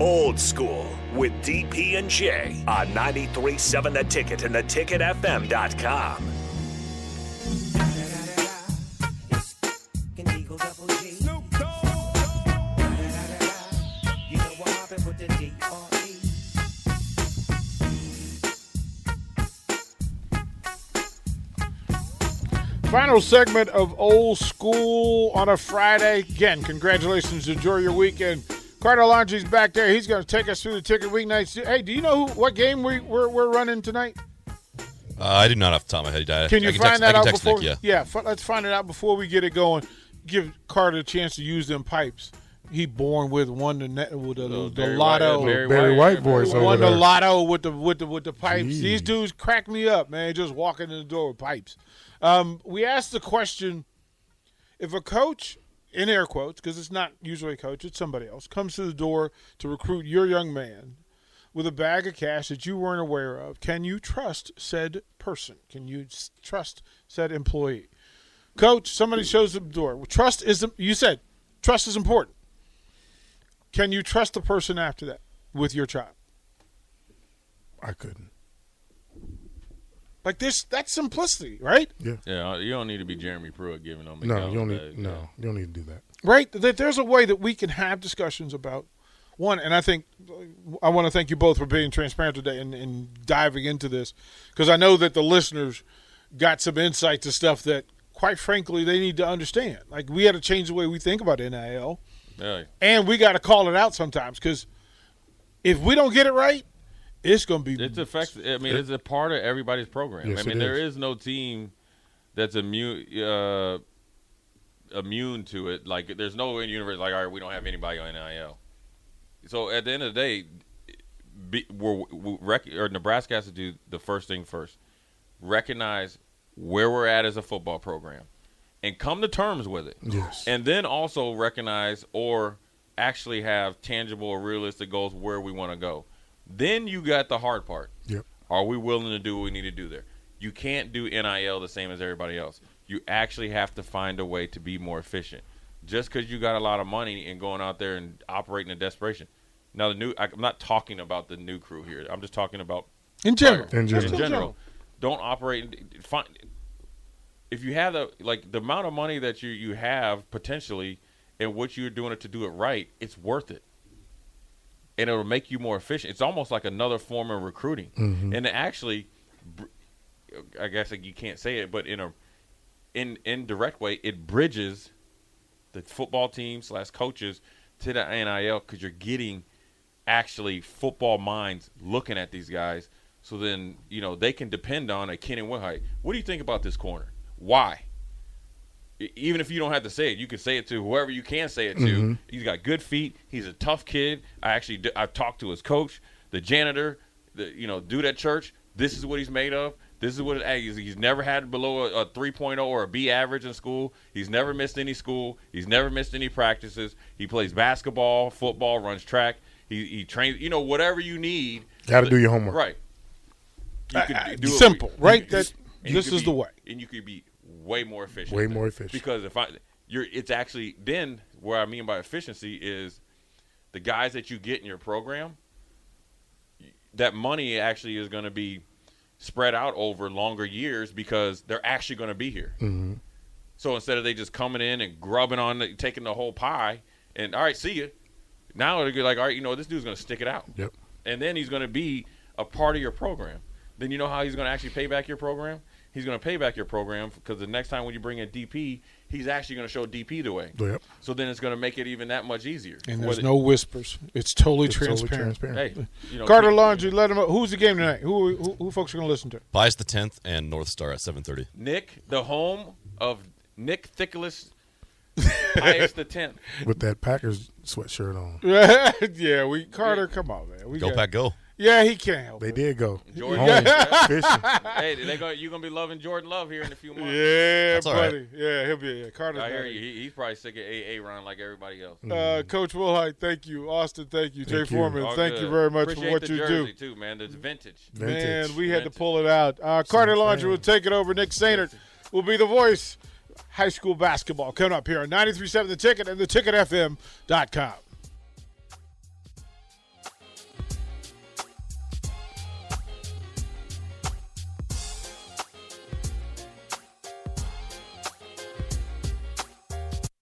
Old School with DP and J on 93.7 The Ticket and theticketfm.com. Final segment of Old School on a Friday. Again, congratulations. Enjoy your weekend. Carter Laundry's back there. He's going to take us through the ticket weeknights. Hey, do you know who, what game we, we're, we're running tonight? Uh, I do not off the top of my head. I, Can you I find text, that I out can text before? Nick, yeah. f- let's find it out before we get it going. Give Carter a chance to use them pipes. He born with one the net with the, the, Barry lotto. White- Barry Barry White boys over won the there. lotto with the with the with the pipes. Jeez. These dudes crack me up, man. Just walking in the door with pipes. Um, we asked the question: If a coach, in air quotes, because it's not usually a coach, it's somebody else, comes to the door to recruit your young man with a bag of cash that you weren't aware of, can you trust said person? Can you trust said employee? Coach, somebody shows the door. Trust is you said trust is important. Can you trust the person after that with your child? I couldn't. Like this, that's simplicity, right? Yeah, Yeah. Uh, you don't need to be Jeremy Pruitt giving them. No, you don't need. bags, No, you don't need to do that. Right. That there's a way that we can have discussions about one, and I think I want to thank you both for being transparent today and, and diving into this because I know that the listeners got some insight to stuff that, quite frankly, they need to understand. Like we had to change the way we think about NIL, Yeah. and we got to call it out sometimes because if we don't get it right, it's going to be It's affects. I mean, it's a part of everybody's program. Yes, I mean, it there is. is no team that's immune uh, immune to it. Like, there's no universe like, all right, we don't have anybody on NIL. So at the end of the day, be, we're, we rec- or Nebraska has to do the first thing first: recognize where we're at as a football program, and come to terms with it. Yes. and then also recognize or actually have tangible or realistic goals where we want to go. Then you got the hard part. Yep. Are we willing to do what we need to do there? You can't do NIL the same as everybody else. You actually have to find a way to be more efficient. Just because you got a lot of money and going out there and operating in desperation. Now the new, I'm not talking about the new crew here. I'm just talking about in general. In general. in general. Don't operate. Find if you have the like the amount of money that you you have potentially, and what you're doing it to do it right, it's worth it, and it'll make you more efficient. It's almost like another form of recruiting, mm-hmm. and actually, I guess like you can't say it, but in a in indirect way, it bridges the football team slash coaches to the NIL because you're getting actually football minds looking at these guys. So then, you know, they can depend on a Kenny Wilhite. What do you think about this corner? Why? Even if you don't have to say it, you can say it to whoever you can say it to. He's got good feet. He's a tough kid. I actually, d- I've talked to his coach, the janitor, the you know, dude at church. This is what he's made of. This is what hey, he's, he's never had below a, a 3.0 or a B average in school. He's never missed any school. He's never missed any practices. He plays basketball, football, runs track. He, he trains. You know, whatever you need. Got to do your homework. Right. You could Uh, do it- simple, right? you- That you this could is be- the way. and you could be way more efficient. Way more efficient. Because if I, you're, it's actually then where I mean by efficiency is the guys that you get in your program. That money actually is going to be spread out over longer years because they're actually going to be here. Mm-hmm. So instead of they just coming in and grubbing on, the, taking the whole pie, and all right, see you. Now they're like, all right, you know, this dude's going to stick it out Yep. and then he's going to be a part of your program. Then you know how he's going to actually pay back your program? He's going to pay back your program because the next time when you bring in DP, he's actually going to show DP the way. Yep. So then it's going to make it even that much easier. And there's Whether- no whispers. It's totally It's totally transparent. transparent. hey, you know, Carter keep- Laundry, let him. Know who's the game tonight? Who, who who folks are going to listen to? Pius the 10th and North Star at 7:30. Nick, the home of Nick Thickless, Pius the tenth. With that Packers sweatshirt on. yeah, we Carter. Come on, man. We Go got- Pack, go! Yeah, he can't help They it. did go. Jordan. Home. Fishing. hey, they go, you're going to be loving Jordan Love here in a few months. Yeah, That's all right. buddy. Yeah, he'll be. Yeah, Carter's. I hear you. He, he's probably sick of AA run like everybody else. Uh, Coach Wilhite, thank you. Austin, thank you. Jay Thank you. Foreman, All thank good. you very much Appreciate for what the you jersey do. too, man. It's vintage. Vintage. Man, we had to Vintage. pull it out. Uh, Carter Laundry will take it over. Nick Sainert will be the voice. High school basketball coming up here on 93.7 The Ticket and theticketfm.com.